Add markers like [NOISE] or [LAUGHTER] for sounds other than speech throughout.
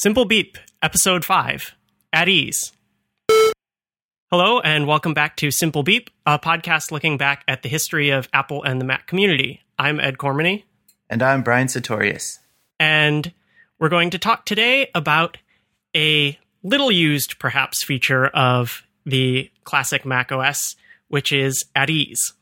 Simple Beep, Episode 5 At Ease. Hello, and welcome back to Simple Beep, a podcast looking back at the history of Apple and the Mac community. I'm Ed Cormany. And I'm Brian Sartorius. And we're going to talk today about a little used, perhaps, feature of the classic Mac OS, which is At Ease.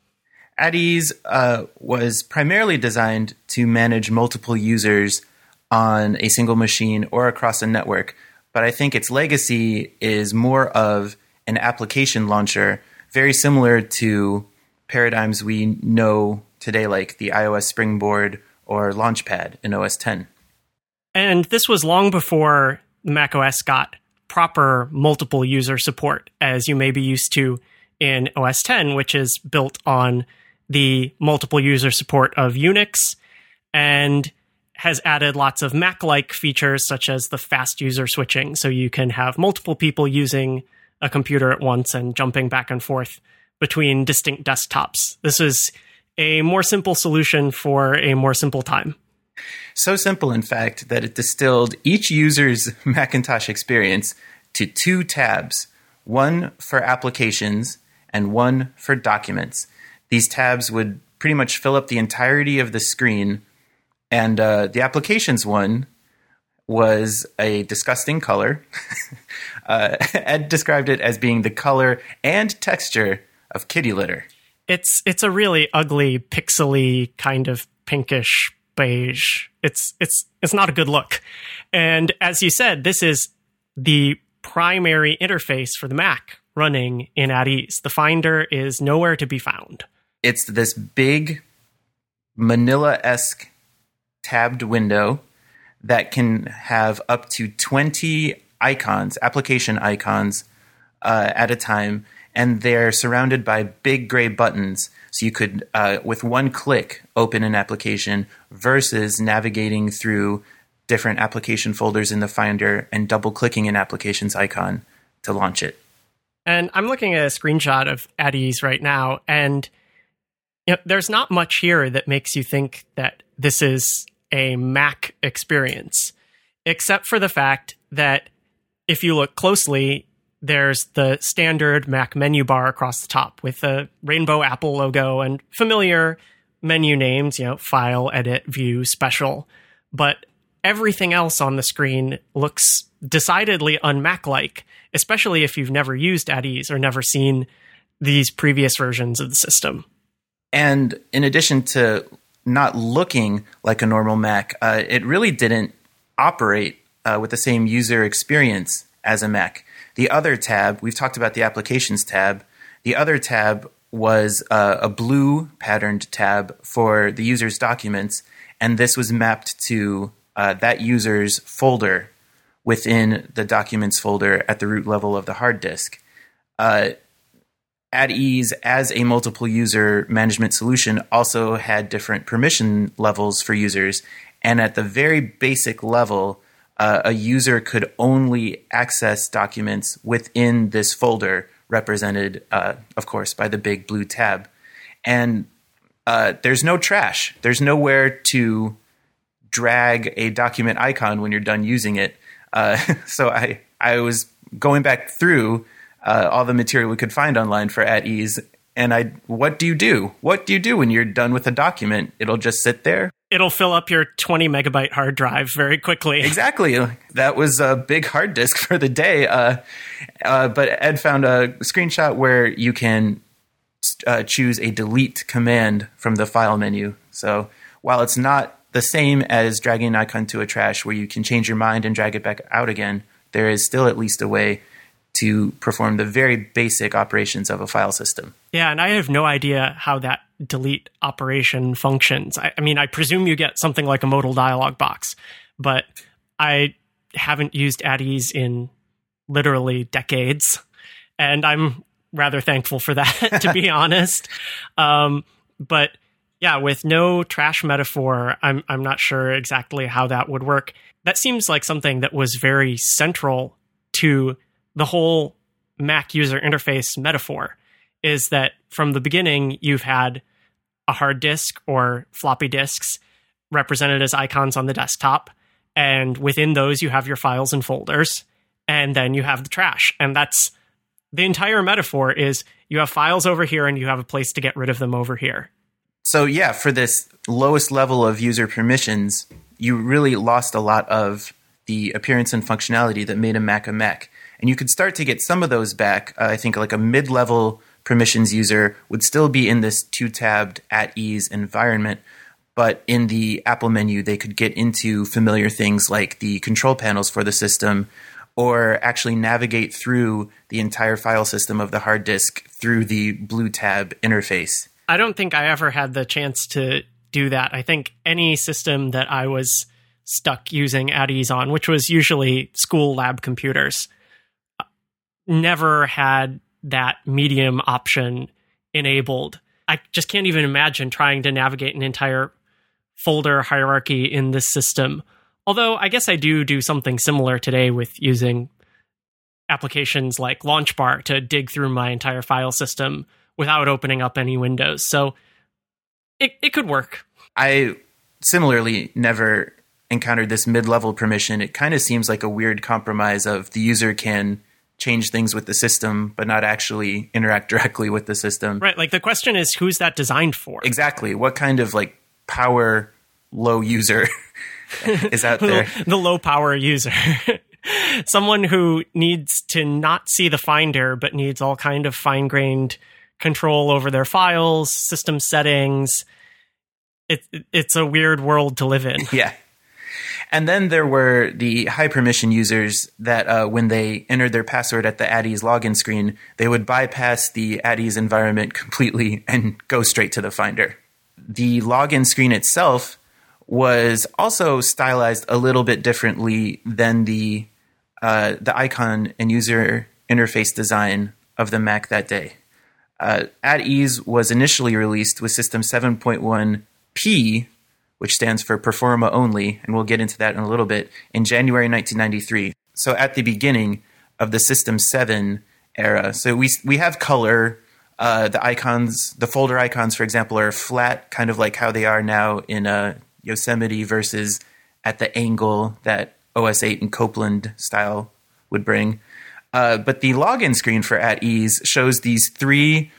At Ease uh, was primarily designed to manage multiple users on a single machine or across a network, but I think its legacy is more of an application launcher, very similar to paradigms we know today, like the iOS Springboard or Launchpad in OS 10. And this was long before macOS got proper multiple user support, as you may be used to in OS 10, which is built on the multiple user support of Unix and has added lots of Mac like features such as the fast user switching. So you can have multiple people using a computer at once and jumping back and forth between distinct desktops. This is a more simple solution for a more simple time. So simple, in fact, that it distilled each user's [LAUGHS] Macintosh experience to two tabs one for applications and one for documents. These tabs would pretty much fill up the entirety of the screen, and uh, the applications one was a disgusting color. [LAUGHS] uh, [LAUGHS] Ed described it as being the color and texture of kitty litter. It's it's a really ugly, pixely kind of pinkish beige. It's it's it's not a good look. And as you said, this is the primary interface for the Mac running in at ease. The Finder is nowhere to be found. It's this big manila esque tabbed window that can have up to 20 icons, application icons, uh, at a time. And they're surrounded by big gray buttons. So you could, uh, with one click, open an application versus navigating through different application folders in the Finder and double clicking an application's icon to launch it. And I'm looking at a screenshot of ease right now, and you know, there's not much here that makes you think that this is a Mac experience, except for the fact that if you look closely, there's the standard Mac menu bar across the top with the rainbow Apple logo and familiar menu names, you know, file, edit, view, special. But everything else on the screen looks decidedly un-Mac like, especially if you've never used at ease or never seen these previous versions of the system. And in addition to not looking like a normal Mac, uh, it really didn't operate uh, with the same user experience as a Mac. The other tab, we've talked about the applications tab. The other tab was uh, a blue patterned tab for the user's documents, and this was mapped to uh, that user's folder within the documents folder at the root level of the hard disk. At ease as a multiple user management solution also had different permission levels for users. And at the very basic level uh, a user could only access documents within this folder represented uh, of course by the big blue tab. And uh, there's no trash. There's nowhere to drag a document icon when you're done using it. Uh, [LAUGHS] so i i was going back through uh, all the material we could find online for at ease. And I, what do you do? What do you do when you're done with a document? It'll just sit there. It'll fill up your 20 megabyte hard drive very quickly. [LAUGHS] Exactly. That was a big hard disk [LAUGHS] for the day. Uh, uh, but Ed found a screenshot where you can uh, choose a delete command from the file menu. So while it's not the same as dragging an icon to a trash where you can change your mind and drag it back out again, there is still at least a way to perform the very basic operations of a file system. Yeah, and I have no idea how that delete operation functions. I, I, mean, I presume you get something like a modal dialog box, but I haven't used ease in literally decades, and I'm rather thankful for that, [LAUGHS] to be [LAUGHS] honest. Um, but yeah, with no trash metaphor, I'm I'm not sure exactly how that would work. That seems like something that was very central to the whole Mac user interface metaphor is that from the beginning, you've had a hard disk or floppy disks represented as icons on the desktop. And within those, you have your files and folders, and then you have the trash. And that's the entire metaphor is you have files over here and you have a place to get rid of them over here. So, yeah, for this lowest level of user permissions, you really lost a lot of the appearance and functionality that made a Mac a Mac. And you could start to get some of those back. Uh, I think like a mid level permissions user would still be in this two tabbed at ease environment. But in the Apple menu, they could get into familiar things like the control panels for the system or actually navigate through the entire file system of the hard disk through the blue tab interface. I don't think I ever had the chance to do that. I think any system that I was stuck using at ease on, which was usually school lab computers, never had that medium option enabled. I just can't even imagine trying to navigate an entire folder hierarchy in this system. Although I guess I do do something similar today with using applications like Launchbar to dig through my entire file system without opening up any windows. So it, it could work. I similarly never encountered this mid level permission. It kind of seems like a weird compromise of the user can change things with the system, but not actually interact directly with the system. Right. Like the question is, who's that designed for? Exactly. What kind of like power low user [LAUGHS] is out [LAUGHS] there? the low power user. [LAUGHS] Someone who needs to not see the finder, but needs all kind of fine grained control over their files, system settings. It, it's a weird world to live in. Yeah. And then there were the high permission users that uh, when they entered their password at the ease login screen, they would bypass the ease environment completely and go straight to the Finder. The login screen itself was also stylized a little bit differently than the uh, the icon and user interface design of the Mac that day. Uh, at ease was initially released with System 7.1p which stands for Performa Only, and we'll get into that in a little bit, in January 1993. So at the beginning of the System 7 era. So we, we have color. Uh, the icons, the folder icons, for example, are flat, kind of like how they are now in uh, Yosemite versus at the angle that OS 8 and Copeland style would bring. Uh, but the login screen for At Ease shows these three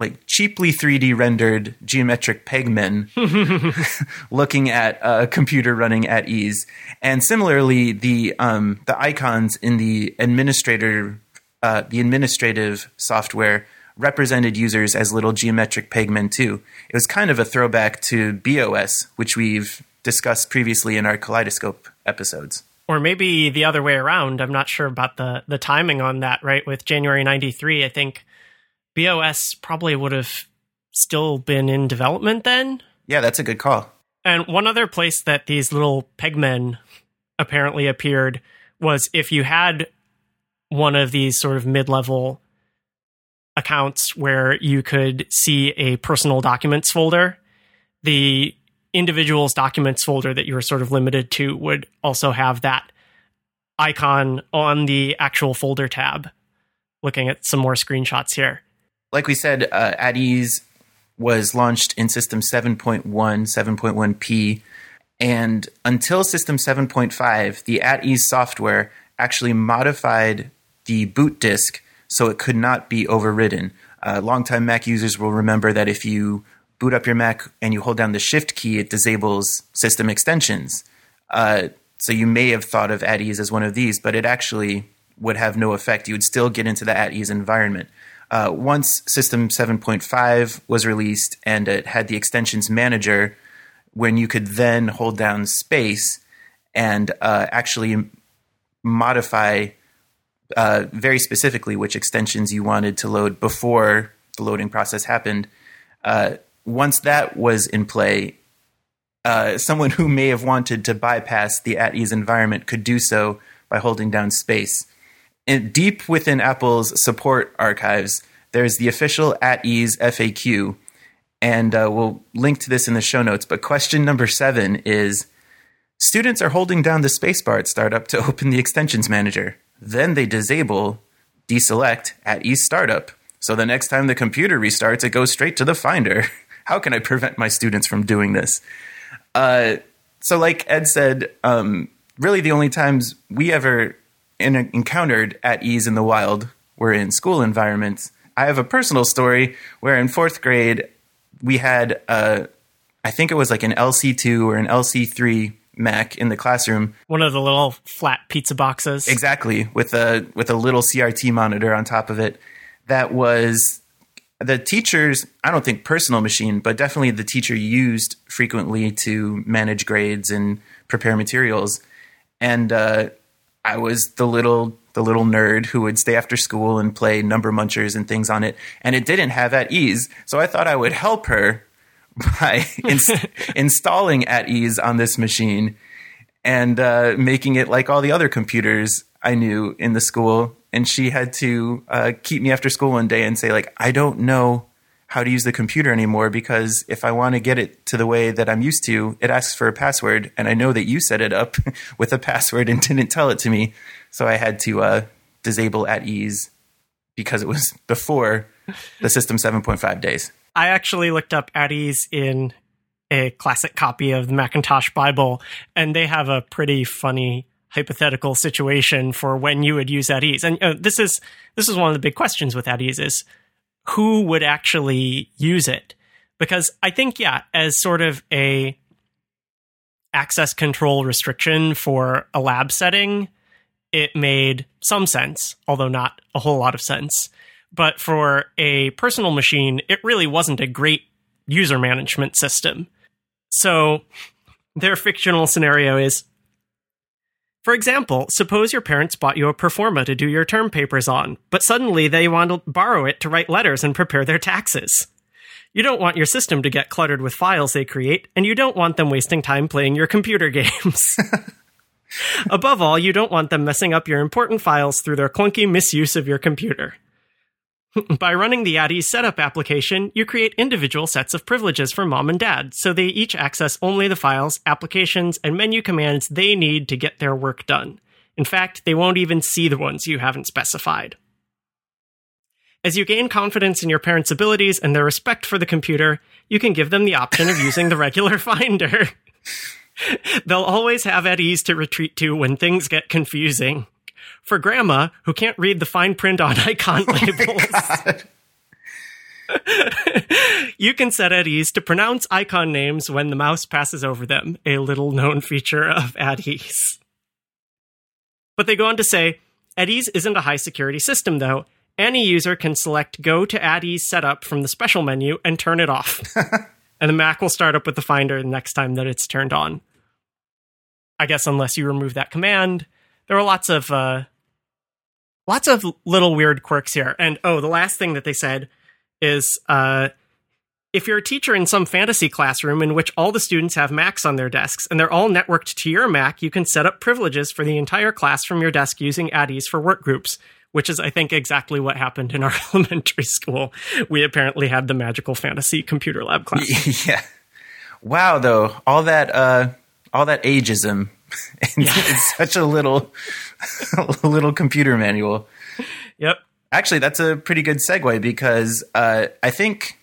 like cheaply 3D rendered geometric pegmen [LAUGHS] [LAUGHS] looking at a computer running at ease. And similarly, the um, the icons in the administrator uh, the administrative software represented users as little geometric pegmen too. It was kind of a throwback to BeOS, which we've discussed previously in our Kaleidoscope episodes. Or maybe the other way around. I'm not sure about the the timing on that. Right with January '93, I think BeOS probably would have still been in development then. Yeah, that's a good call. And one other place that these little pegmen apparently appeared was if you had one of these sort of mid-level accounts where you could see a personal documents folder, the individual's documents folder that you were sort of limited to would also have that icon on the actual folder tab. Looking at some more screenshots here like we said, uh, at ease was launched in System 7.1, 7.1p, and until System 7.5, the at ease software actually modified the boot disk so it could not be overridden. Uh, longtime Mac users will remember that if you boot up your Mac and you hold down the Shift key, it disables system extensions. Uh, so you may have thought of at ease as one of these, but it actually would have no effect. You would still get into the at ease environment. Uh, once System 7.5 was released and it had the extensions manager, when you could then hold down space and uh, actually modify uh, very specifically which extensions you wanted to load before the loading process happened. Uh, once that was in play, uh, someone who may have wanted to bypass the at ease environment could do so by holding down space deep within Apple's support archives, there's the official at ease FAQ, and uh, we'll link to this in the show notes. But question number seven is students are holding down the spacebar at startup to [LAUGHS] open the extensions manager. Then they disable deselect at ease startup. So the next time the computer restarts, it goes straight to the Finder. [LAUGHS] How can I prevent my students from doing this? Uh, so like Ed said, um, really the only times we ever in, encountered at ease in the wild were in school environments. I have a personal story where in fourth grade we had a, I think it was like an LC2 or an LC3 Mac in the classroom. One of the little flat pizza boxes. Exactly, with a with a little CRT monitor on top of it. That was the teacher's I don't think personal machine, but definitely the teacher used frequently to manage grades and prepare materials. And uh, I was the little the little nerd who would stay after school and play number munchers and things on it, and it didn't have at ease. So I thought I would help her [LAUGHS] by ins- [LAUGHS] installing at ease on this machine and uh, making it like all the other computers I knew in the school. And she had to uh, keep me after school one day and say, like, I don't know how to use the computer anymore because if I want to get it to the way that I'm used to, it asks for a password, and I know that you set it up [LAUGHS] with a password and didn't tell it to me, so I had to uh, disable at ease because it was [LAUGHS] before the system 7.5 days. I actually looked up at ease in a classic copy of the Macintosh Bible, and they have a pretty funny hypothetical situation for when you would use at ease. And uh, this is this is one of the big questions with at ease is who would actually use it? Because I think, yeah, as sort of a access control restriction for a lab setting, it made some sense, although not a whole lot of sense. But for a personal machine, it really wasn't a great user management system. So their fictional scenario is for example, suppose your parents bought you a Performa to do your term papers on, but suddenly they want to borrow it to write letters and prepare their taxes. You don't want your system to get cluttered with files they create, and you don't want them wasting time playing your computer [LAUGHS] games. [LAUGHS] Above all, you don't want them messing up your important files through their clunky misuse of your computer. [LAUGHS] By running the ease setup application, you create individual sets of privileges for mom and dad, so they each access only the files, applications, and menu commands they need to get their work done. In fact, they won't even see the ones you haven't specified. As you gain confidence in your parents' abilities and their respect for the computer, you can give them the option of using the regular [LAUGHS] Finder. [LAUGHS] They'll always have at ease to retreat to when things get confusing for grandma who can't read the fine print on [LAUGHS] icon oh labels. [LAUGHS] you can set at ease to pronounce icon names when the mouse passes over them, a little known feature of at ease. But they go on to say at ease isn't a high security system, though. Any user can select Go to at ease setup from the special menu and turn it off. [LAUGHS] and the Mac will start up with the Finder the next time that it's turned on. I guess unless you remove that command, there are lots of uh, lots of little weird quirks here. And oh, the last thing that they said is uh, if you're a teacher in some fantasy classroom in which all the students have Macs on their desks and they're all networked to your Mac, you can set up privileges for the entire class from your desk using ease for work groups. Which is, I think, exactly what happened in our [LAUGHS] elementary school. We apparently had the magical fantasy computer lab class. [LAUGHS] Yeah. Wow, though all that, uh, all that ageism [LAUGHS] [LAUGHS] it's such a little [LAUGHS] little computer manual. Yep. Actually, that's a pretty good segue because uh, I think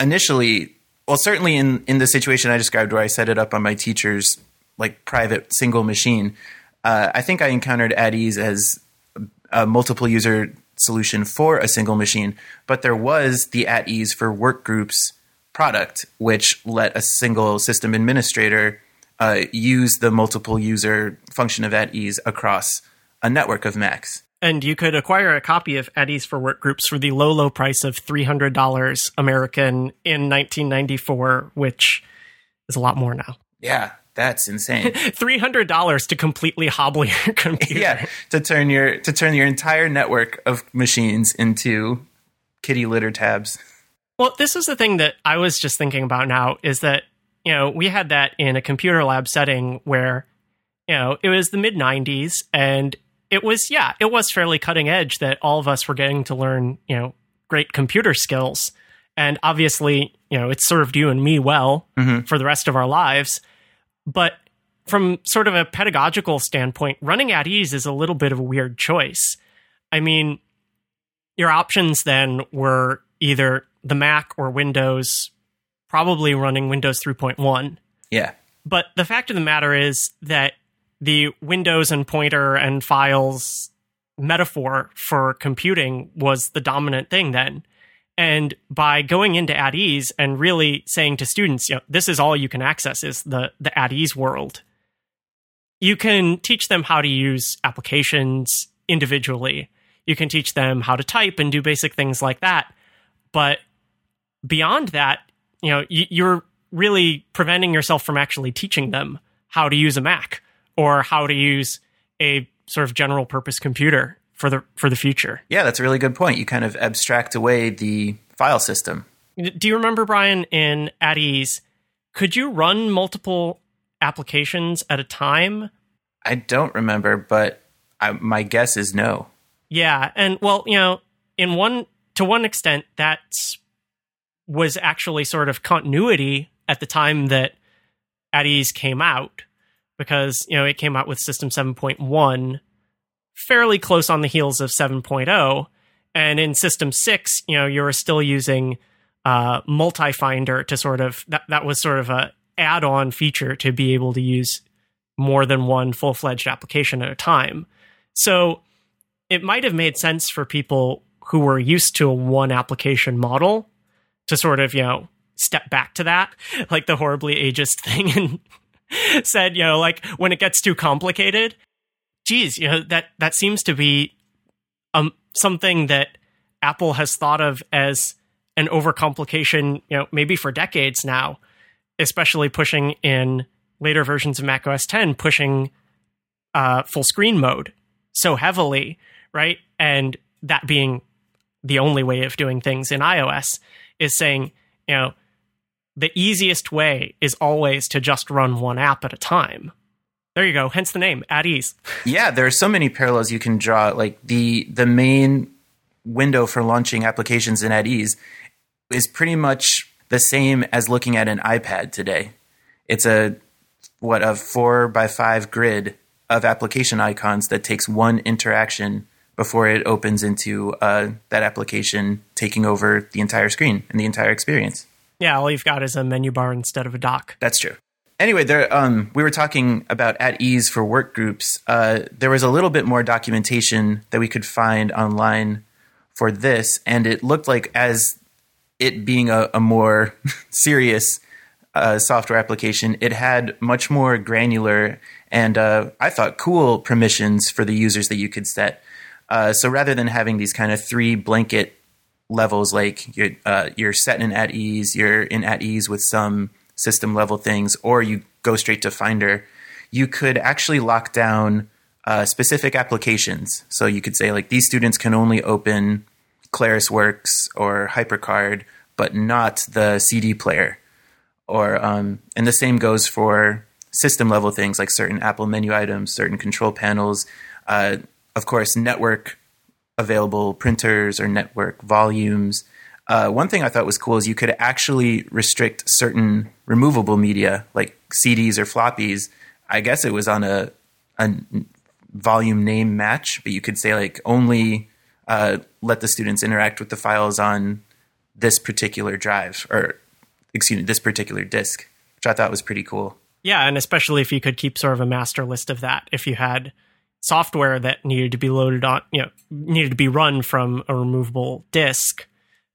initially, well, certainly in in the situation I described where I set it up on my teacher's like private single machine, uh, I think I encountered at ease as a multiple user solution for a single machine, but there was the at ease for work groups product, which let a single system administrator uh, use the multiple user function of at ease across a network of Macs. And you could acquire a copy of at ease for workgroups for the low, low price of $300 American in 1994, which is a lot more now. Yeah, that's insane. [LAUGHS] $300 to completely hobble [LAUGHS] your computer. Yeah, to turn your to turn your entire network of machines into kitty litter tabs. Well, this is the thing that I was just thinking about now is that you know, we had that in a computer lab setting where, you know, it was the mid 90s and it was, yeah, it was fairly cutting edge that all of us were getting to learn, you know, great computer skills. And obviously, you know, it served you and me well mm-hmm. for the rest of our lives. But from sort of a pedagogical standpoint, running at ease is a little bit of a weird choice. I mean, your options then were either the Mac or Windows probably running Windows 3.1. Yeah. But the fact of the matter is that the Windows and pointer and files metaphor for computing was the dominant thing then. And by going into at ease and really saying to students, you know, this is all you can access is the the at ease world. You can teach them how to use applications individually. You can teach them how to type and do basic things like that. But beyond that, you know, you're really preventing yourself from actually teaching them how to use a Mac or how to use a sort of general purpose computer for the for the future. Yeah, that's a really good point. You kind of abstract away the file system. Do you remember Brian in at ease? Could you run multiple applications at a time? I don't remember, but I, my guess is no. Yeah, and well, you know, in one to one extent, that was actually sort of continuity at the time that at ease came out because you know it came out with system 7.1 fairly close on the heels of 7.0 and in system 6 you know you were still using uh, multi-finder to sort of that, that was sort of a add-on feature to be able to use more than one full-fledged application at a time. So it might have made sense for people who were used to a one application model to sort of you know step back to that like the horribly ageist [LAUGHS] thing and said you know like when it gets too complicated geez, you know that that seems to be um something that Apple has thought of as an overcomplication, you know, maybe for decades now, especially pushing in later versions of Mac OS 10, pushing uh, full screen mode so heavily, right? And that being the only way of doing things in iOS is saying, you know, the easiest way is always to just run one app at a time. There you go. Hence the name, at ease. [LAUGHS] yeah, there are so many parallels you can draw. Like the the main window for launching applications in at ease is pretty much the same as looking at an iPad today. It's a what a four by five grid of application icons that takes one interaction before it opens into uh, that application taking over the entire screen and the entire experience. Yeah, all you've got is a menu bar instead of a dock. That's true anyway, there um, we were talking about at ease for work groups. Uh, there was a little bit more documentation that we could find online for this, and it looked like as it being a, a more [LAUGHS] serious uh, software application, it had much more granular and uh, I thought cool permissions for the users that you could set. Uh, so rather than having these kind of three blanket levels, like you're, uh, you're set in at ease, you're in at ease with some system level things, or you go straight to Finder, you could actually lock down uh, specific applications. So you could say, like, these students can only open ClarisWorks or HyperCard, but not the CD player. Or um, and the same goes for system level things like certain Apple menu items, certain control panels. Uh, of course, network available printers or network volumes. Uh, one thing I thought was cool is you could actually restrict certain removable media like CDs or floppies. I guess it was on a, a volume name match, but you could say like only uh, let the students interact with the files on this particular drive or excuse me, this particular disk, which I thought was pretty cool. Yeah, and especially if you could keep sort of a master list of that. If you had software that needed to be loaded on, you know, needed to be run from a removable disk,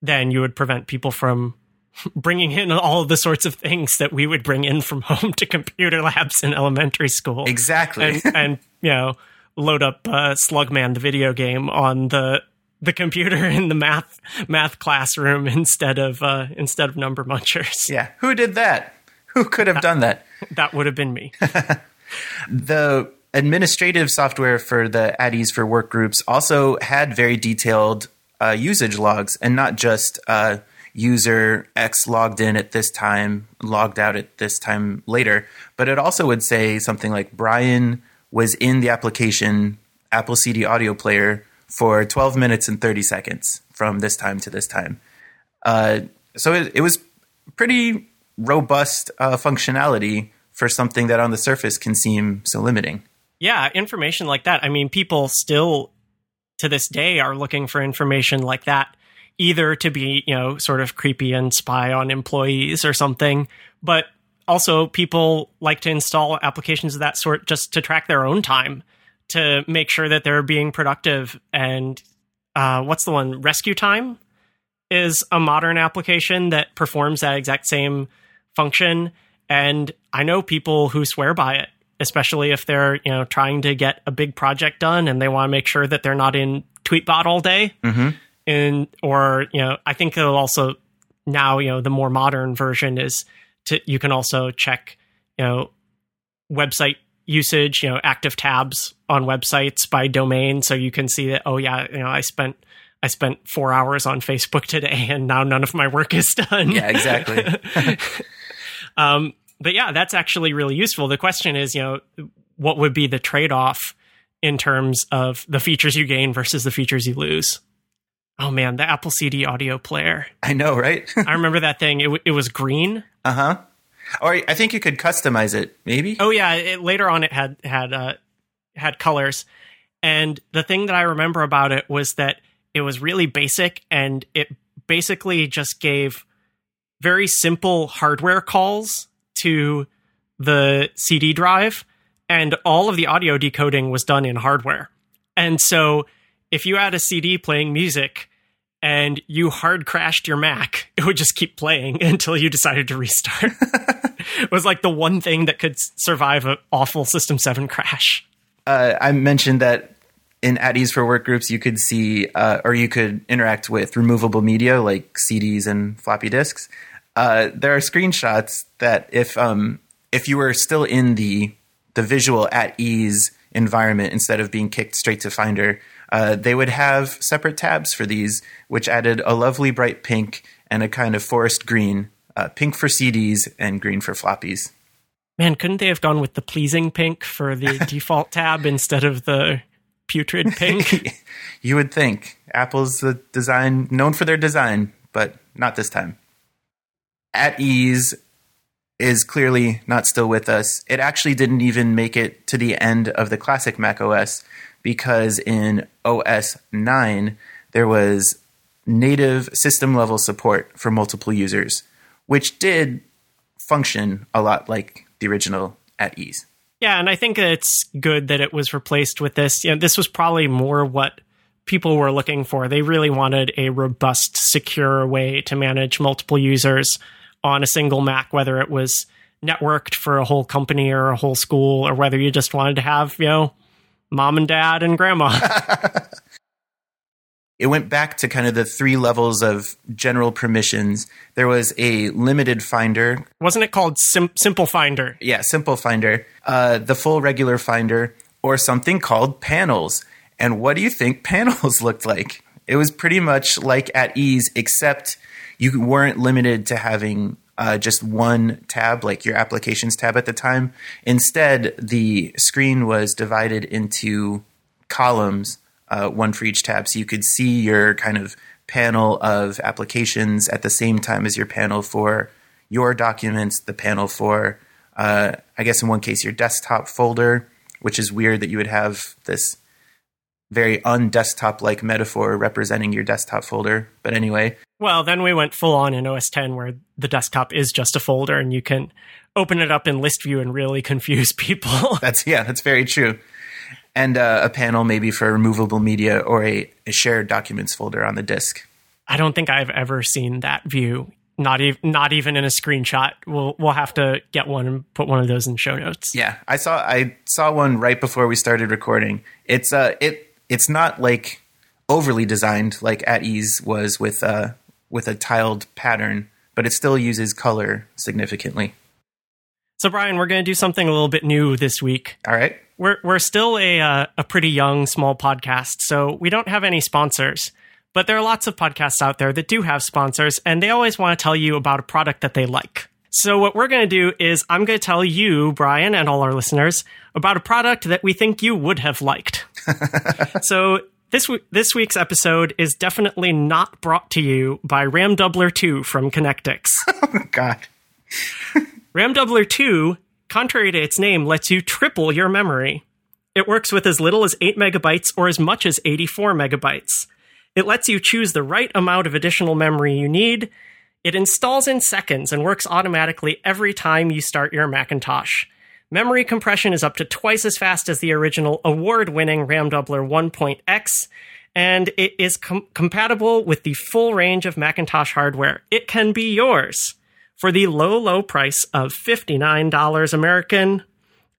then you would prevent people from [LAUGHS] bringing in all the sorts of things that we would bring in from [LAUGHS] home to computer labs in elementary school. Exactly. And, [LAUGHS] and you know, load up uh, Slugman, the video game, on the the computer in the math math classroom instead of uh, instead of number munchers. Yeah, who did that? Who could have that, done that? That would have been me. the administrative software for the ease for work groups also had very detailed uh, usage logs and not just uh, user X logged in at this time, logged out at this time later, but it also would say something like Brian was in the application Apple CD audio player for 12 minutes and 30 seconds from this time to this time. Uh, so it, it, was pretty robust uh, functionality for something that on the surface can seem so limiting. Yeah, information like that. I mean, people still to this day are looking for information like that, either to be, you know, sort of creepy and spy on employees or something. But also, people like to install applications of that sort just to track their own time to make sure that they're being productive. And uh, what's the one? Rescue Time is a modern application that performs that exact same function. And I know people who swear by it, especially if they're you know trying to get a big project done and they want to make sure that they're not in Tweetbot all day. Mm-hmm. And or you know, I think it'll also now you know the more modern version is to you can also check you know website usage, you know, active tabs on websites by domain, so you can see that. Oh yeah, you know, I spent I spent four hours on Facebook [LAUGHS] today, and now none of my work is done. Yeah, exactly. [LAUGHS] um, but yeah, that's actually really useful. The question is, you know, what would be the trade off in terms of the features you gain versus the features you lose? Oh man, the Apple CD audio player. I know, right? [LAUGHS] I remember that thing. It, w- it was green. uh huh. Or I think you could customize it, maybe. Oh yeah, it, later on it had had uh, had colors, and the thing that I remember about it was that it was really basic, and it basically just gave very simple hardware calls to the CD drive, and all of the audio decoding was done in hardware. And so, if you had a CD playing music and you hard crashed your Mac, [LAUGHS] it would just keep playing [LAUGHS] until you decided to restart. [LAUGHS] it was like the one thing that could survive an awful System 7 crash. uh, I mentioned that in at ease for work groups, you could see uh, or you could interact with removable media like CDs and floppy disks. Uh, there are screenshots that if um, if you were still in the the visual at ease environment instead of being kicked straight to Finder, uh, they would have separate tabs for these, which added a lovely bright pink and a kind of forest green, uh, pink for CDs and green for floppies. Man, couldn't they have gone with the pleasing pink for the [LAUGHS] default tab instead of the putrid pink? [LAUGHS] you would think Apple's the design known for their design, but not this time. At ease is clearly not still with us. It actually didn't even make it to the end of the classic Mac OS because in OS 9 there was native system level support for multiple users, which did function a lot like the original at ease. Yeah, and I think it's good that it was replaced with this. You know, this was probably more what people were looking for. They really wanted a robust, secure way to manage multiple users on a single Mac, whether it was networked for a whole company or a whole school, or whether you just wanted to have, you know, mom and dad and grandma. [LAUGHS] it went back to kind of the three levels of general permissions. There was a limited finder, Wasn't it called Sim- Simple Finder? yeah, simple finder, uh, the full regular finder, or something called panels. And what do you think [LAUGHS] panels looked like? It was pretty much like at ease, except you weren't limited to having uh, just one tab, like your applications tab at the time. Instead, the screen was divided into columns, uh, one for each tab. So you could see your kind of panel of applications at the same time as your panel for your documents, the panel for, uh, I guess in one case, your desktop folder, which is weird that you would have this very undesktop like metaphor representing your desktop folder. But anyway, Well, then we went full on in OS 10 where the desktop is just a folder and you can open it up in list view and really confuse [LAUGHS] people. [LAUGHS] That's yeah, that's very true. And uh, a panel maybe for removable media or a, a shared documents folder on the disk. I don't think I've ever seen that view. Not even not even in a screenshot. We'll we'll have to get one and put one of those in show notes. Yeah, I saw I saw one right before we started recording. It's uh it it's not like overly designed like at ease was with uh with a tiled pattern, but it still uses color significantly. So Brian, we're going to do something a little bit new this week. All right. We're we're still a uh, a pretty young small podcast, so we don't have any sponsors. But there are lots of podcasts out there that do have sponsors, and they always want to tell you about a product that they like. So what we're going to do is I'm going to tell you, Brian, and all our listeners about a product that we think you would have liked. [LAUGHS] so this this week's episode is definitely not brought to you by RAM Doubler 2 from Connectix. [LAUGHS] Oh, God. [LAUGHS] RAM Doubler 2, contrary to its name, lets you triple your memory. It works with as little as 8 megabytes or as much as 84 megabytes. It lets you choose the right amount of additional memory you need. It installs in seconds and works automatically every time you start your Macintosh. Memory compression is up to twice as fast as the original award winning RAM Doubler 1.x, and it is com- compatible with the full range of Macintosh hardware. It can be yours for the low, low price of $59 American,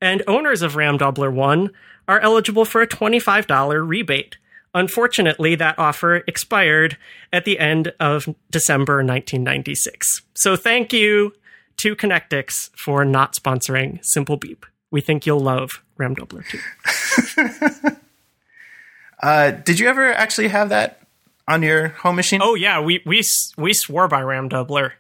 and owners of RAM Doubler 1 are eligible for a $25 rebate. Unfortunately, that offer expired at the end of December 1996. So thank you to Connectix for not sponsoring Simple Beep. We think you'll love RAM Doubler 2. [LAUGHS] uh, did you ever actually have that on your home machine? Oh yeah, we we we swore by RAM Doubler,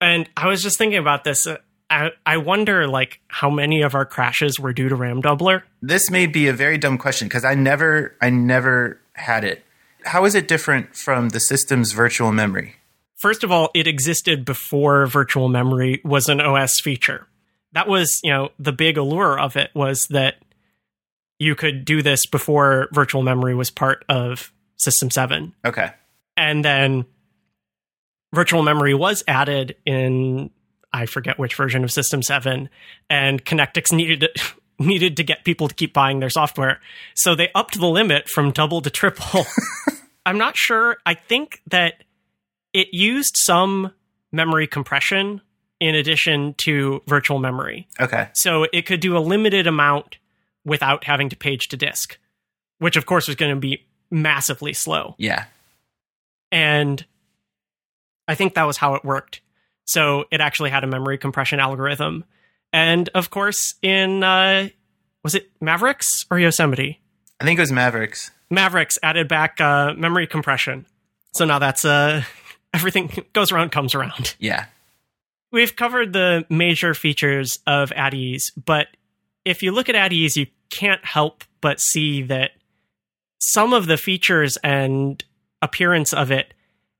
and I was just thinking about this. I, I wonder like how many of our crashes were due to RAM Doubler. This may be a very dumb question because I never I never had it. How is it different from the system's virtual memory? First of all, it existed before virtual memory was an OS feature. That was, you know, the big allure of it was that you could do this before virtual memory was part of System 7. Okay. And then virtual memory was added in I forget which version of System 7 and Connectix needed [LAUGHS] needed to get people to keep buying their software. So they upped the limit from double to triple. [LAUGHS] I'm not sure. I think that it used some memory compression in addition to virtual memory. Okay. So it could do a limited amount without having to page to disk, which of course was going to be massively slow. Yeah. And I think that was how it worked. So it actually had a memory compression algorithm. And of course, in uh, was it Mavericks or Yosemite? I think it was Mavericks. Mavericks added back uh, memory compression. So now that's uh, [LAUGHS] everything goes around, comes around. Yeah. We've covered the major features of at ease, but if you look at at ease, you can't help but see that some of the features and appearance of it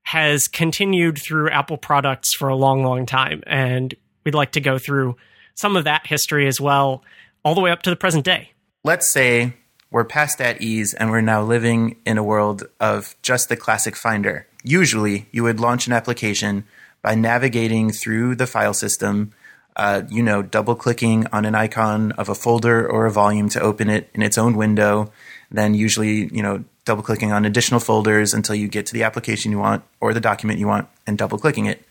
has continued through Apple products for a long, long time. And we'd like to go through some of that history as well, all the way up to the present day. Let's say we're past that ease and we're now living in a world of just the classic Finder. Usually, you would launch an application by navigating through the file system, uh, you know, double clicking on an icon of a folder or a volume to open it in its own window, then usually, you know, double clicking on additional folders until you get to the application you want or the document you want and double clicking it.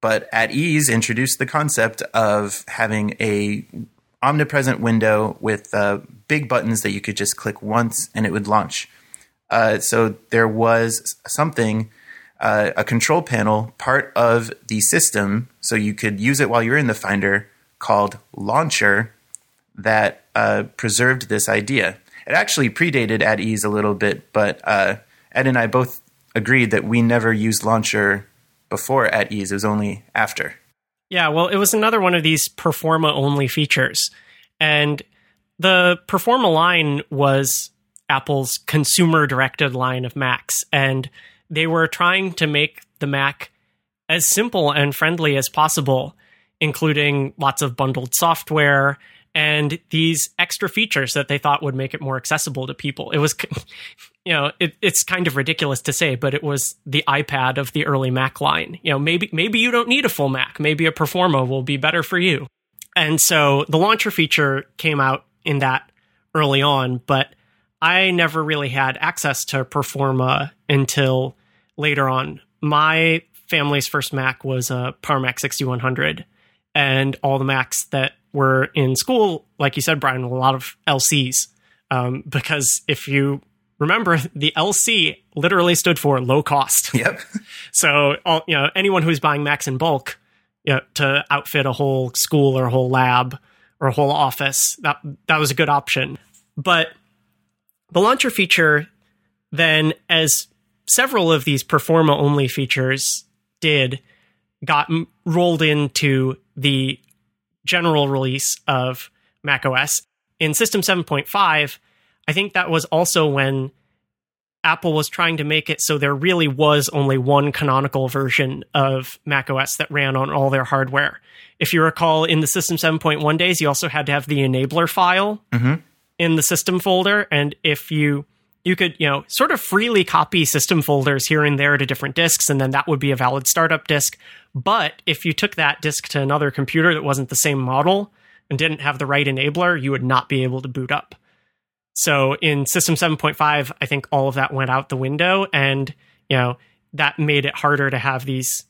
But at ease introduced the concept of having a omnipresent window with uh, big buttons that you could just click once and it would launch. Uh, so there was something, uh, a control panel, part of the system, so you could use it while you're in the Finder, called Launcher, that uh, preserved this idea. It actually predated at ease a little bit, but uh, Ed and I both agreed that we never used Launcher before at ease. It was only after. Yeah, well, it was another one of these Performa only features. And the Performa line was Apple's consumer directed line of Macs. And they were trying to make the Mac as simple and friendly as possible, including lots of bundled software and these extra features that they thought would make it more accessible to people. It was, [LAUGHS] you know, it, it's kind of ridiculous to say, but it was the iPad of the early Mac line. You know, maybe maybe you don't need a full Mac. Maybe a Performa will be better for you. And so the launcher feature came out in that early on, but I never really had access to Performa until later on. My family's first Mac was a Power Mac 6100, and all the Macs that were in school, like you said, Brian, a lot of LCs. Um, because if you remember, the LC literally stood for low cost. [LAUGHS] [LAUGHS] Yep. So, all, you know, anyone who's buying Macs in bulk you know, to outfit a whole school or a whole lab or a whole office, that that was a good option. But the launcher feature, then, as several of these Performa only features did, got rolled into the general release of macOS. In System 7.5, I think that was also when Apple was trying to make it so there really was only one canonical version of macOS that ran on all their hardware. If you recall, in the System 7.1 days, you also had to have the enabler file mm-hmm. in the system folder. And if you you could, you know, sort of freely copy system folders here and there to different disks, and then that would be a valid startup disk. But if you took that disk to another computer that wasn't the same model and didn't have the right enabler, you would not be able to boot up. So in System 7.5, I think all of that went out the window, and you know that made it harder to have these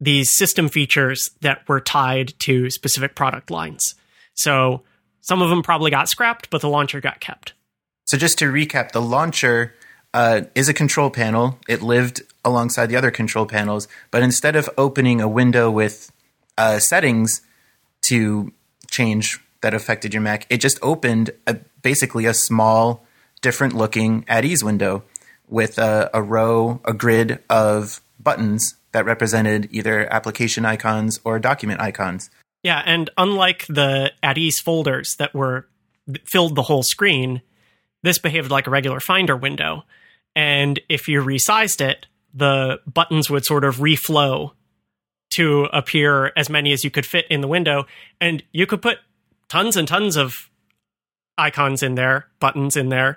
these system features that were tied to specific product lines. So some of them probably got scrapped, but the launcher got kept. So just to recap, the launcher uh, is a control panel. It lived alongside the other control panels, but instead of opening a window with uh, settings to change that affected your Mac, it just opened a, basically a small, different looking at ease window with a, a row, a grid of buttons that represented either application icons or document icons. Yeah, and unlike the at ease folders that were filled the whole screen, this behaved like a regular Finder window. And if you resized it, the buttons would sort of reflow to appear as many as you could fit in the window. And you could put tons and tons of icons in there, buttons in there.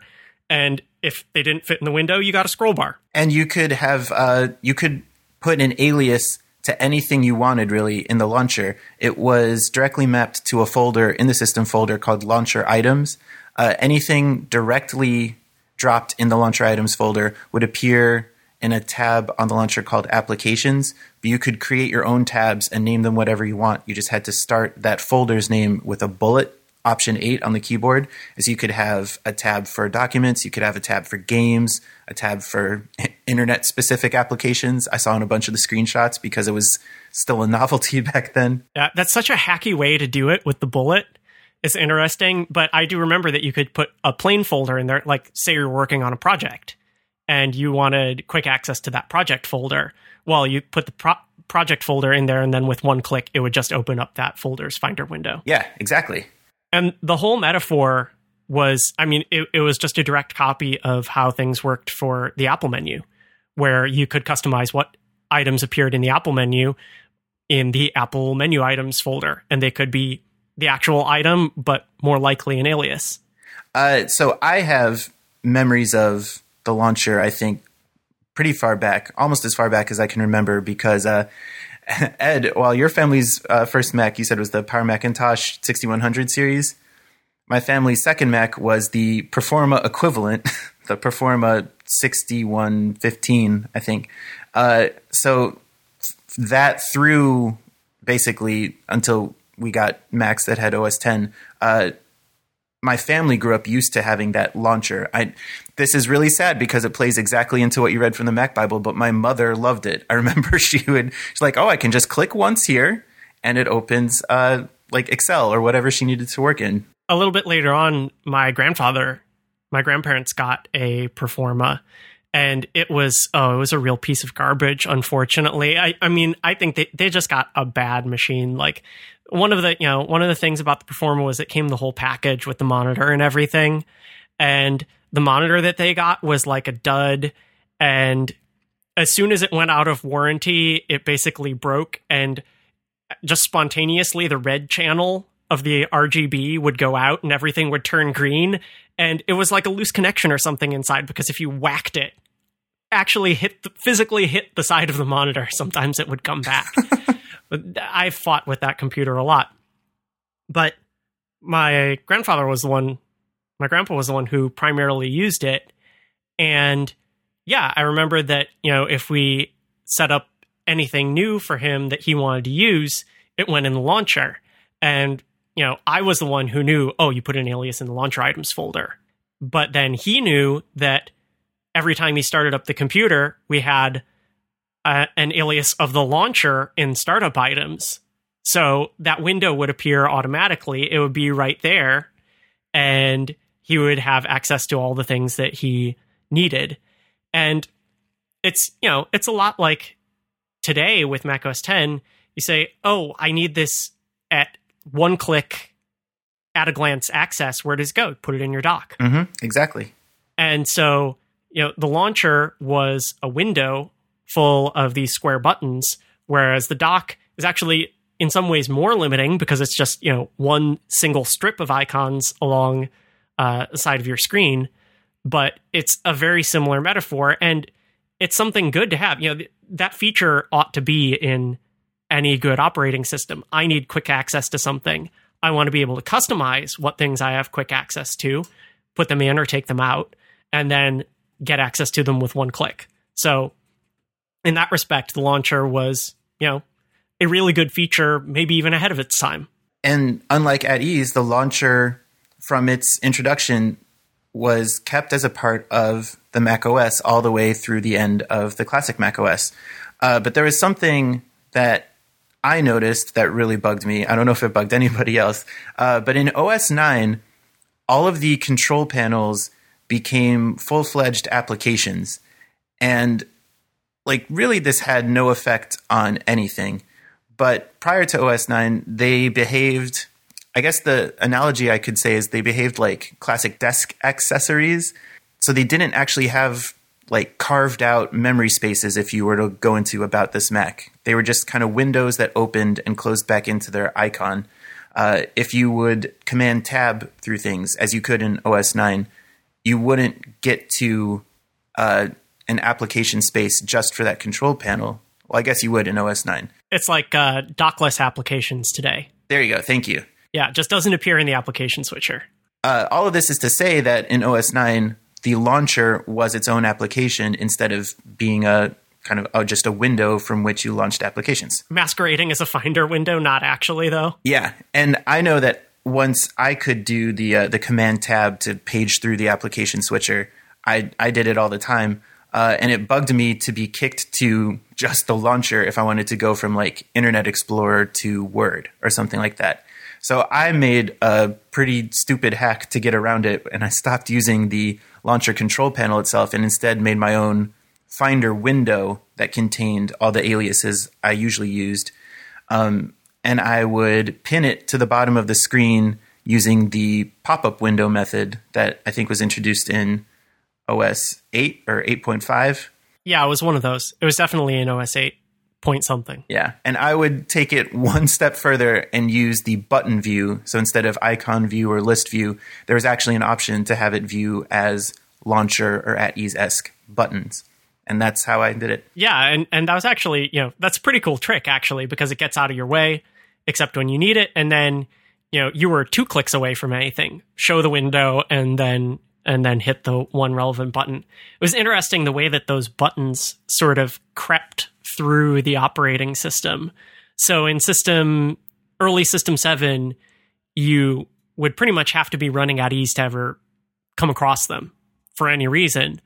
And if they didn't fit in the window, you got a scroll bar. And you could have, uh, you could put an alias to anything you wanted really in the launcher. It was directly mapped to a folder in the system folder called launcher items uh, anything directly dropped in the launcher items folder would appear in a tab on the launcher called applications but you could create your own tabs and name them whatever you want. You just had to start that folder's name with a bullet option 8 on the keyboard is you could have a tab for documents you could have a tab for games a tab for [LAUGHS] internet specific applications. I saw in a bunch of the screenshots because it was still a novelty [LAUGHS] back then. Yeah that's such a hacky way to do it with the bullet is interesting, but I do remember that you could put a plain folder in there, like say you're working on a project and you wanted quick access to that project folder. Well, you put the pro- project folder in there, and then with one click, it would just open up that folder's Finder window. Yeah, exactly. And the whole metaphor was, I mean, it, it was just a direct copy of how things worked for the Apple menu, where you could customize what items appeared in the Apple menu in the Apple menu items folder, and they could be the actual item, but more likely an alias. Uh, so I have memories of the launcher. I think pretty far back, almost as far back as I can remember, because uh, [LAUGHS] Ed, while your family's uh, first Mac you said was the Power Macintosh 6100 series, my family's second Mac was the Performa equivalent, [LAUGHS] the Performa 6115, I think. Uh, so that through basically until we got Macs that had OS 10. Uh, my family grew up used to having that launcher. I this is really sad because it plays exactly into what you read from the Mac Bible, but my mother loved it. I [LAUGHS] remember she would she's like, "Oh, I can just click once here and it opens uh like Excel or whatever she needed to work in." A little bit later on, my grandfather, my grandparents got a Performa and it was oh it was a real piece of garbage unfortunately i i mean i think they, they just got a bad machine like one of the you know one of the things about the Performa was it came the whole package with the monitor and everything. And the monitor that they got was like a dud. And as soon as it went out of warranty it basically broke. And just spontaneously the red channel of the RGB would go out and everything would turn green. And it was like a loose connection or something inside because if you whacked it actually hit the, physically hit the side of the monitor sometimes it would come back [LAUGHS] I fought with that computer a lot. But my grandfather was the one, my grandpa was the one who primarily used it. And yeah, I remember that, you know, if we set up anything new for him that he wanted to use, it went in the launcher. And, you know, I was the one who knew, oh, you put an alias in the launcher items folder. But then he knew that every time he started up the computer, we had uh, an alias of the launcher in startup items. So that window would appear automatically. It would be right there, and he would have access to all the things that he needed. And it's you know it's a lot like today with macOS 10. You say, "Oh, I need this at one click, at a glance access. Where does it go? Put it in your dock." Mm-hmm, exactly. And so you know the launcher was a window full of these square buttons, whereas the dock is actually in some ways more limiting because it's just you know one single strip of icons along uh, the side of your screen. but it's a very similar metaphor and it's something good to have. You know, th- that feature ought to be in any good operating system. I need quick access to something. I want to be able to customize what things I have quick access to, put them in or take them out, and then get access to them with one click. So, in that respect, the launcher was, you know, a really good feature, maybe even ahead of its time. And unlike at ease, the launcher from its introduction was kept as a part of the Mac OS all the way through the end of the classic Mac OS. Uh, but there was something that I noticed that really bugged me. I don't know if it bugged [LAUGHS] anybody else, uh, but in OS 9, all of the control panels became full fledged applications. And like, really, this had no effect on anything. But prior to OS 9, they behaved I guess the analogy I could say is they behaved like classic desk accessories. So they didn't actually have like carved out memory spaces if you were to go into about this Mac. They were just kind of windows that opened and closed back into their icon. Uh, if you would command tab through things as you could in OS 9, you wouldn't get to uh, an application space just for that control panel. Well, I guess you would in OS 9. It's like uh, dockless applications today. There you go. Thank you. Yeah, it just doesn't appear in the application switcher. Uh, all of this is to say that in OS 9, the launcher was its own application instead of being a kind of uh, just a window from which you launched applications. Masquerading as a Finder window, not actually though. Yeah, and I know that once I could do the uh, the command tab to page through the application switcher, I I did it all the time, uh, and it bugged me to be kicked to just the launcher if I wanted to go from like Internet Explorer to Word or something like that. So I made a pretty stupid hack to get around it, and I stopped using the launcher control panel itself and instead made my own Finder window that contained all the aliases I usually used. Um, and I would pin it to the bottom of the screen using the pop up window method that I think was introduced in OS 8 or 8.5. Yeah, it was one of those. It was definitely an OS 8 point something. Yeah. And I would take it one step further and use the button view. So instead of icon view or list view, there was actually an option to have it view as launcher or at ease esque buttons. And that's how I did it. Yeah, and, and that was actually, you know, that's a pretty cool trick actually, because it gets out of your way, except when you need it, and then you know, you were two clicks away from anything. Show the window and then and then hit the one relevant button. It was interesting the way that those buttons sort of crept through the operating system. So in system early system 7 you would pretty much have to be running at ease to ever come across them for any reason.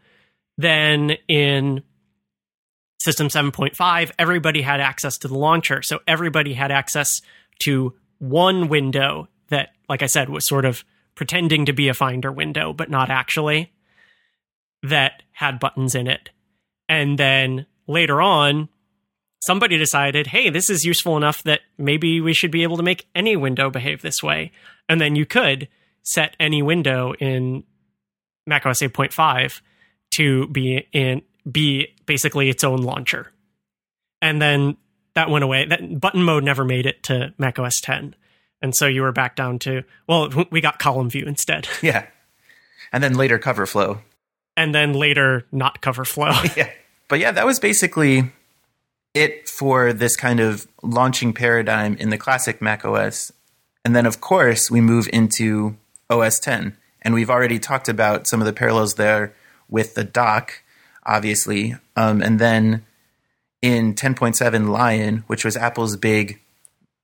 Then in system 7.5 everybody had access to the launcher. So everybody had access to one window that like I said was sort of pretending to be a finder window but not actually that had buttons in it. And then later on somebody decided, hey, this is useful enough that maybe we should be able to make any window behave this way. And then you could set any window in macOS 8.5 to be in be basically its own launcher. And then that went away. That button mode never made it to macOS 10. And so you were back down to well, we got column view instead. [LAUGHS] Yeah. And then later cover flow. And then later not cover flow. [LAUGHS] yeah. But yeah, that was basically it for this kind of launching paradigm in the classic Mac OS. And then, of course, we move into OS 10. And we've already talked about some of the parallels there with the dock, obviously. Um, and then in 10.7 Lion, which was Apple's big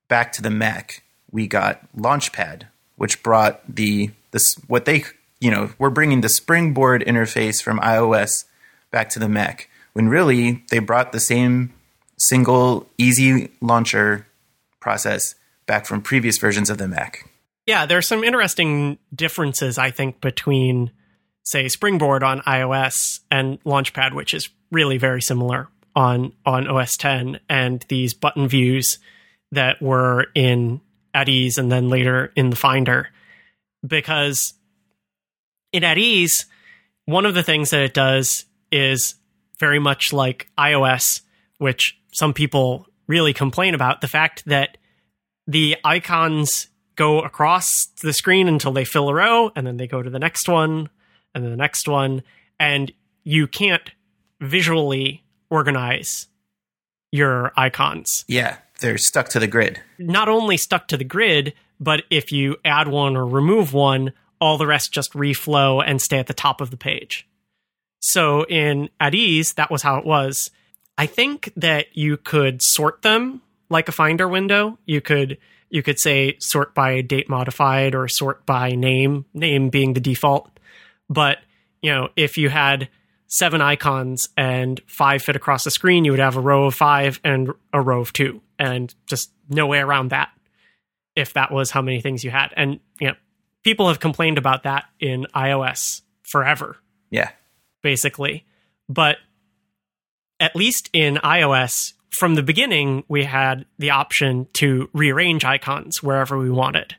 back to the Mac, we got Launchpad, which brought the this what they you know we're bringing the Springboard interface from iOS back to the Mac. When really they brought the same single easy launcher process back from previous versions of the Mac. Yeah, there's some interesting differences, I think, between, say, Springboard on iOS and Launchpad, which is really very similar on, on OS 10, and these button views that were in at ease and then later in the Finder. Because in at ease, one of the things that it does is very much like iOS, which some people really complain about the fact that the icons go across the screen until they fill a row and then they go to the next one and then the next one, and you can't visually organize your icons. Yeah, they're stuck to the grid. Not only stuck to the grid, but if you add one or remove one, all the rest just reflow and stay at the top of the page. So in at ease, that was how it was. I think that you could sort them like a finder window. You could you could say sort by date modified or sort by name, name being the default. But, you know, if you had seven icons and five fit across the screen, you would have a row of five and a row of two, and just no way around that if that was how many things you had. And, you know, people have complained about that in iOS forever. Yeah. Basically. But at least in iOS, from the beginning, we had the option to rearrange icons wherever we wanted.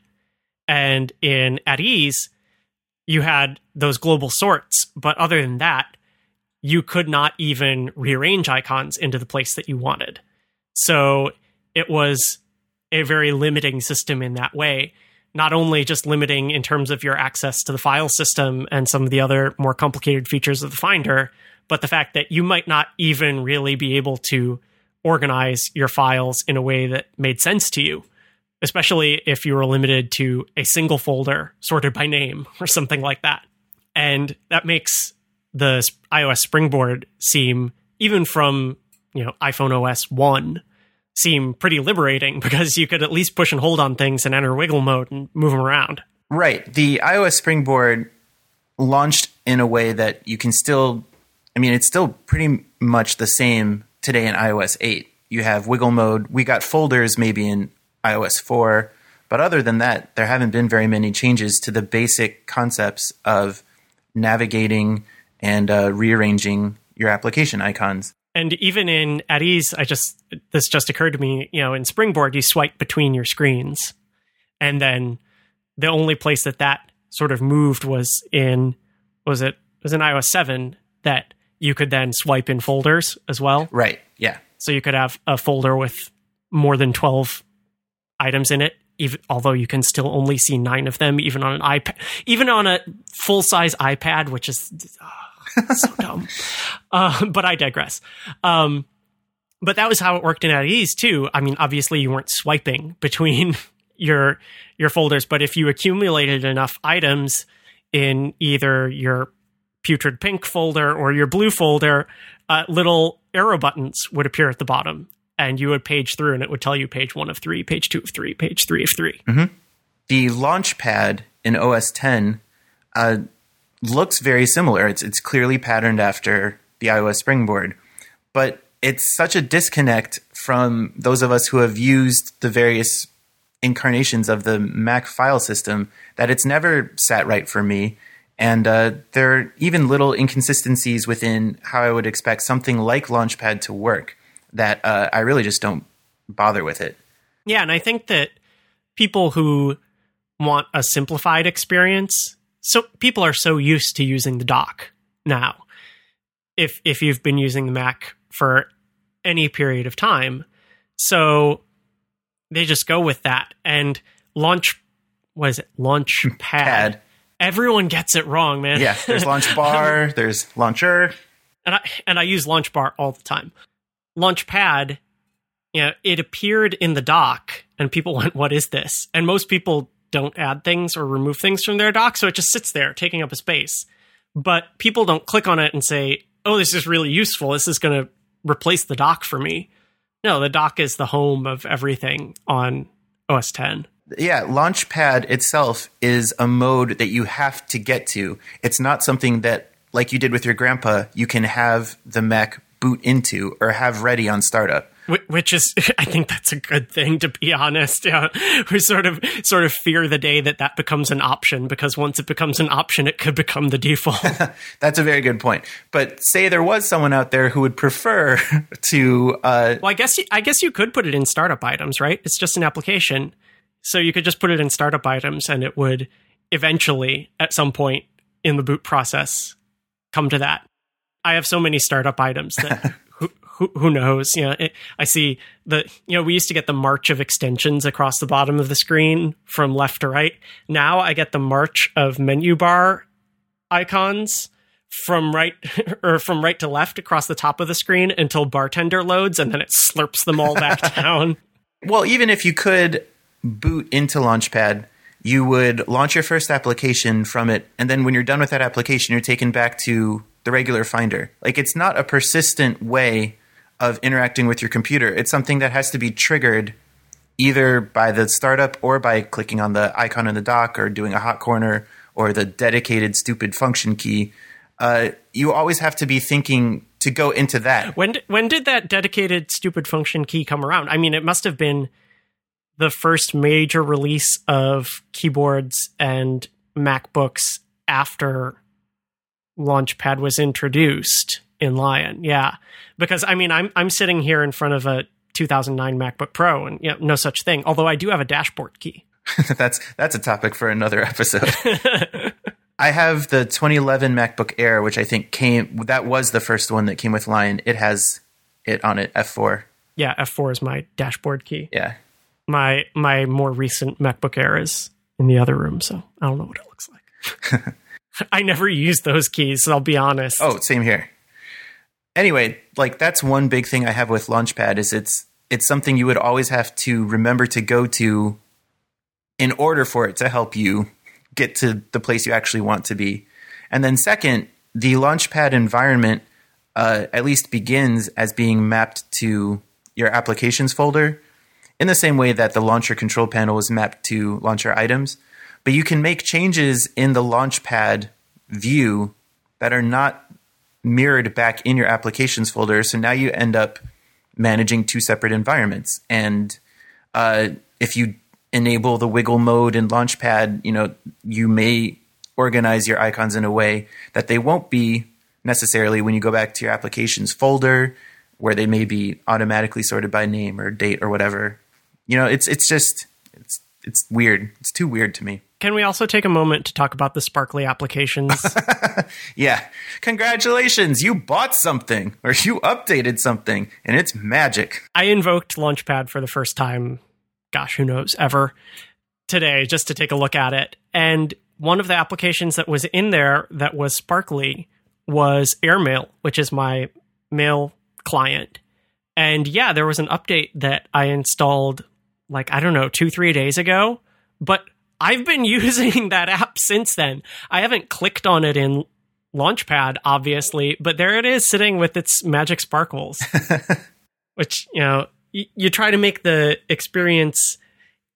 And in at ease, you had those global sorts. But other than that, you could not even rearrange icons into the place that you wanted. So it was a very limiting system in that way. Not only just limiting in terms of your access to the file system and some of the other more complicated features of the Finder, but the fact that you might not even really be able to organize your files in a way that made sense to you, especially if you were limited to a single folder sorted by name [LAUGHS] or something like that. And that makes the iOS Springboard seem, even from you know iPhone OS one, seem pretty liberating [LAUGHS] because you could at least push and hold on things and enter wiggle mode and move them around. Right. The iOS Springboard launched in a way that you can still, I mean, it's still pretty much the same today in iOS 8. You have wiggle mode. We got folders maybe in iOS 4, but other than that, there haven't been very many changes to the basic concepts of navigating and uh, rearranging your application icons. And even in at ease, I just this just occurred to me. You know, in Springboard, you swipe between your screens, and then the only place that that sort of moved was in was it was in iOS seven that you could then swipe in folders as well. Right. Yeah. So you could have a folder with more than 12 items in it, even although you can still only see 9 of them even on an iPad, even on a full-size iPad, which is oh, [LAUGHS] so dumb. Uh, but I digress. Um, but that was how it worked in at ease too. I mean, obviously you weren't swiping [LAUGHS] between your your folders, but if you accumulated enough items in either your putrid pink folder or your blue folder, uh, little arrow buttons would appear at the bottom, and you would page through, and it would tell you page one of three, page two of three, page three of 3 mm-hmm. The Launchpad in OS 10 uh, looks very similar. It's it's clearly patterned after the iOS Springboard, but it's such a disconnect from those of us who have used the various incarnations of the Mac file system that it's never sat right for me. And uh, there are even little inconsistencies within how I would expect something like Launchpad to work that uh, I really just don't bother with it. Yeah, and I think that people who want a simplified experience, so people are so used to using the dock now. If if you've been using the Mac for any period of time, so they just go with that and launch was it launchpad [LAUGHS] Pad everyone gets it wrong, man. Yeah, there's [LAUGHS] launch bar, there's launcher. And I and I use launch bar all the time. Launchpad, you know, it appeared in the dock and people [LAUGHS] went, What is this? And most people don't add things or remove things from their dock, so it just sits there taking up a space. But people don't click on it and say, Oh, this is really useful. This is gonna replace the dock for me. No, the dock is the home of everything on OS 10 yeah, Launchpad itself is a mode that you have to get to. It's not something that, like you did with your grandpa, you can have the Mac boot into or have ready on startup. Which is, [LAUGHS] I think that's a good thing to be honest. Yeah, we sort of sort of fear the day that that becomes an option because once it becomes an option, it could become the default. [LAUGHS] that's a very good point. But say there was someone out there who would prefer [LAUGHS] to. Uh, well, I guess I guess you could put it in startup items, right? It's just an application. So you could just put it in startup items and it would eventually, at some point in the boot process, come to that. I have so many startup items that who, who, knows? You know, it, I see the, you know, we used to get the march of extensions across the bottom of the screen from left to right. Now I get the march of menu bar icons from right [LAUGHS] or from right to left across the top of the screen until bartender loads and then it slurps them all back [LAUGHS] down. Well, even if you could boot into Launchpad, you would launch your first application from it, and then when you're done with that application, you're taken back to the regular Finder. Like it's not a persistent way of interacting with your computer. It's something that has to be triggered either by the startup or by clicking on the icon in the dock or doing a hot corner or the dedicated stupid function key. Uh, you always have to be thinking to go into that. When when did that dedicated stupid function key come around? I mean, it must have been the first major release of keyboards and MacBooks after Launchpad was introduced in Lion. Yeah, because I mean, I'm I'm sitting here in front of a 2009 MacBook Pro, and you know, no such thing. Although I do have a dashboard key. [LAUGHS] that's that's a topic for another episode. I have the 2011 MacBook Air, which I think came. That was the first one that came with Lion. It has it on it. F4. Yeah, F4 is my dashboard key. Yeah. My my more recent MacBook Air is in the other room, so I don't know what it looks like. [LAUGHS] [LAUGHS] I never use those keys. I'll be honest. Oh, same here. Anyway, like that's one big thing I have with Launchpad is it's it's something you would always have to remember to go to in order for it to help you get to the place you actually want to be. And then second, the Launchpad environment uh, at least begins as being mapped to your applications folder in the same way that the launcher control panel is mapped to launcher items. But you can make changes in the Launchpad view that are not mirrored back in your applications folder. So now you end up managing two separate environments. And uh, if you enable the wiggle mode in Launchpad, you know, you may organize your icons in a way that they won't be necessarily when you go back to your applications folder where they may be automatically sorted by name or date or whatever. You know, it's it's just it's it's weird. It's too weird to me. Can we also take a moment to talk about the sparkly applications? [LAUGHS] yeah. Congratulations, you bought something or you updated something and it's magic. I invoked Launchpad for the first time, gosh, who knows, ever today just to take a look at it. And one of the applications that was in there that was sparkly was Airmail, which is my mail client. And yeah, there was an update that I installed like, I don't know, two, three days ago. But I've been [LAUGHS] using that app since then. I haven't clicked on it in Launchpad, obviously, but there it is sitting with its magic sparkles. [LAUGHS] Which, you know, y- you try to make the experience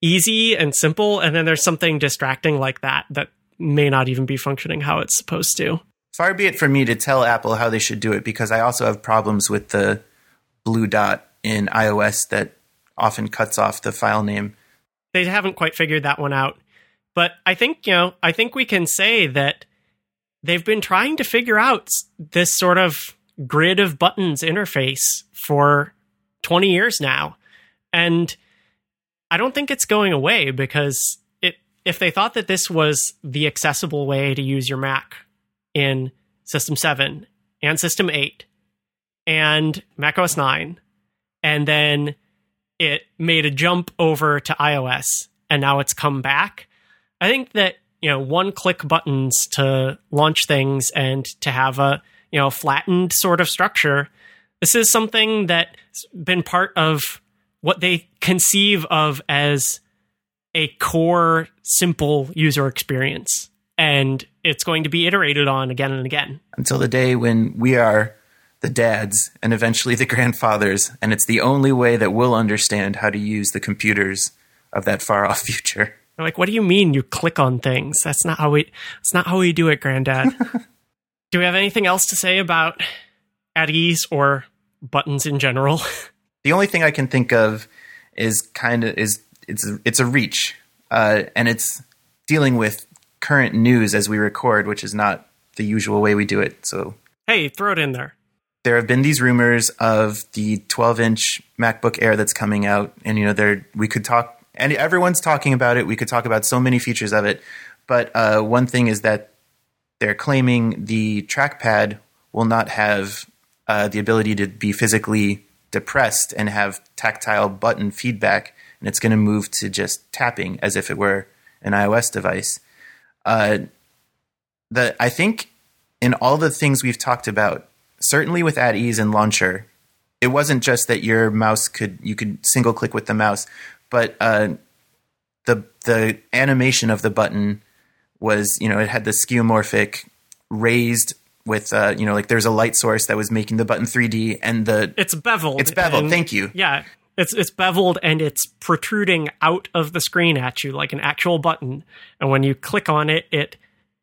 easy and simple, and then there's something distracting like that that may not even be functioning how it's supposed to. Far be it from me to tell Apple how they should do it because I also have problems with the blue dot in iOS that often cuts off the file name. They haven't quite figured that one out. But I think, you know, I think we can say that they've been trying to figure out this sort of grid of buttons interface for 20 years now. And I don't think it's going away because it if they thought that this was the accessible way to use your Mac in System 7 and System 8 and Mac OS 9 and then it made a jump over to iOS and now it's come back. I think that, you know, one click buttons to launch things and to have a, you know, flattened sort of structure. This is something that's been part of what they conceive of as a core simple user experience and it's going to be iterated on again and again until the day when we are the dads and eventually the [LAUGHS] grandfathers and it's the only way that we'll understand how to use the computers of that far off [LAUGHS] future They're like what do you mean you click on things? That's not how we that's not how we do it granddad. [LAUGHS] Do we have anything else to say about at ease or buttons in general? [LAUGHS] The only thing i can think of is kind of is it's it's a reach uh, and it's dealing with current news as we record which is not the usual way we do it so. Hey throw it in there. There have been these rumors of the 12 inch MacBook Air that's coming out, and you know, there we could talk, and everyone's talking about it. We could talk about so many features of it, but uh, one thing is that they're claiming the trackpad will not have uh, the ability to be physically depressed and have tactile button feedback, and it's going to move to just tapping as if it were an iOS device. Uh, the I think in all the things we've talked about, certainly with at ease and launcher, it wasn't just that your mouse could you could single click with the mouse, but uh, the the animation of the button was you know it had the skeuomorphic raised with uh, you know like there's a light source that was making the button 3D and the it's beveled. It's beveled. and- Thank you. Yeah, it's it's beveled and it's protruding out of the screen at you like an actual button. And when you click on it, it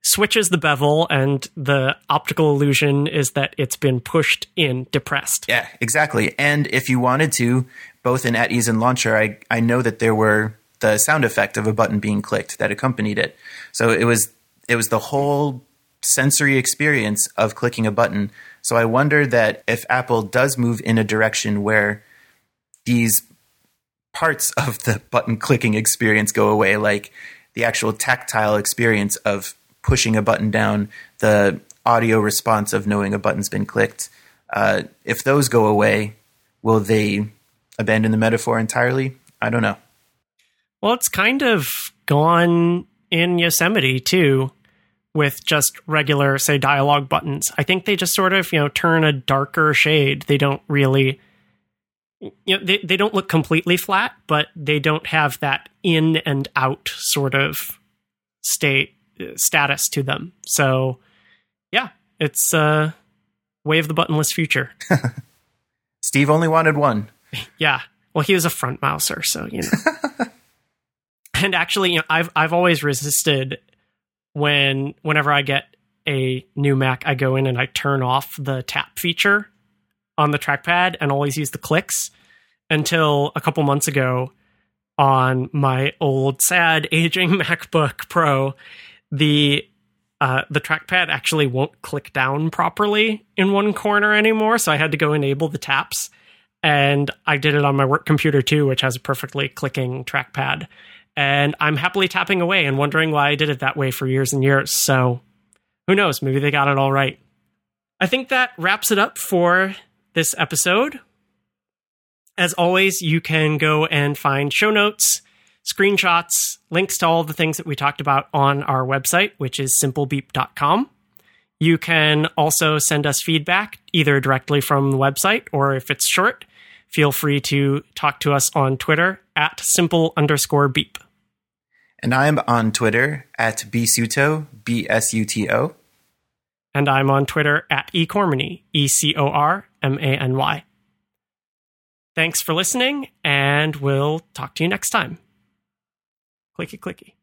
switches the bevel, and the optical illusion is that it's been pushed in, depressed. Yeah, exactly. And if you wanted to, both in at ease and launcher, I I know that there were the sound effect of a button being clicked that accompanied it. So it was it was the whole sensory experience of clicking a button. So I wonder that if Apple does move in a direction where these parts of the [LAUGHS] button clicking experience go away, like the actual tactile experience of pushing a button down, the audio response of knowing a button's been clicked. Uh, if those go away, will they abandon the metaphor entirely? I don't know. Well, it's kind of gone in Yosemite too, with just regular, say, dialogue buttons. I think they just sort of, you know, turn a darker shade. They don't really, you know, they, they don't look completely flat, but they don't have that in and out sort of state status to them. So, yeah, it's uh, way of the buttonless future. [LAUGHS] Steve only wanted one. [LAUGHS] Yeah. Well, he was a front mouser, so you know. [LAUGHS] and actually, you know, I've I've always resisted when whenever I get a new Mac, I go in and I turn off the tap feature on the trackpad and always use the clicks until a couple months ago on my old sad [LAUGHS] aging MacBook Pro, the uh, the trackpad actually won't click down properly in one corner anymore, so I had to go enable the taps and I did it on my work computer too, which has a perfectly clicking trackpad. And I'm happily tapping away and wondering why I did it that way for years and years. So who knows? Maybe they got it all right. I think that wraps it up for this episode. As always, you can go and find show notes, screenshots, links to all the things that we talked about on our website, which is simplebeep.com. You can also send us feedback either directly from the website or if it's short, feel free to talk to us on Twitter at simple underscore beep. And I'm on Twitter at bsuto, B S U T O. And I'm on Twitter at ecormany, E C O R M A N Y. Thanks for listening, and we'll talk to you next time. Clicky clicky.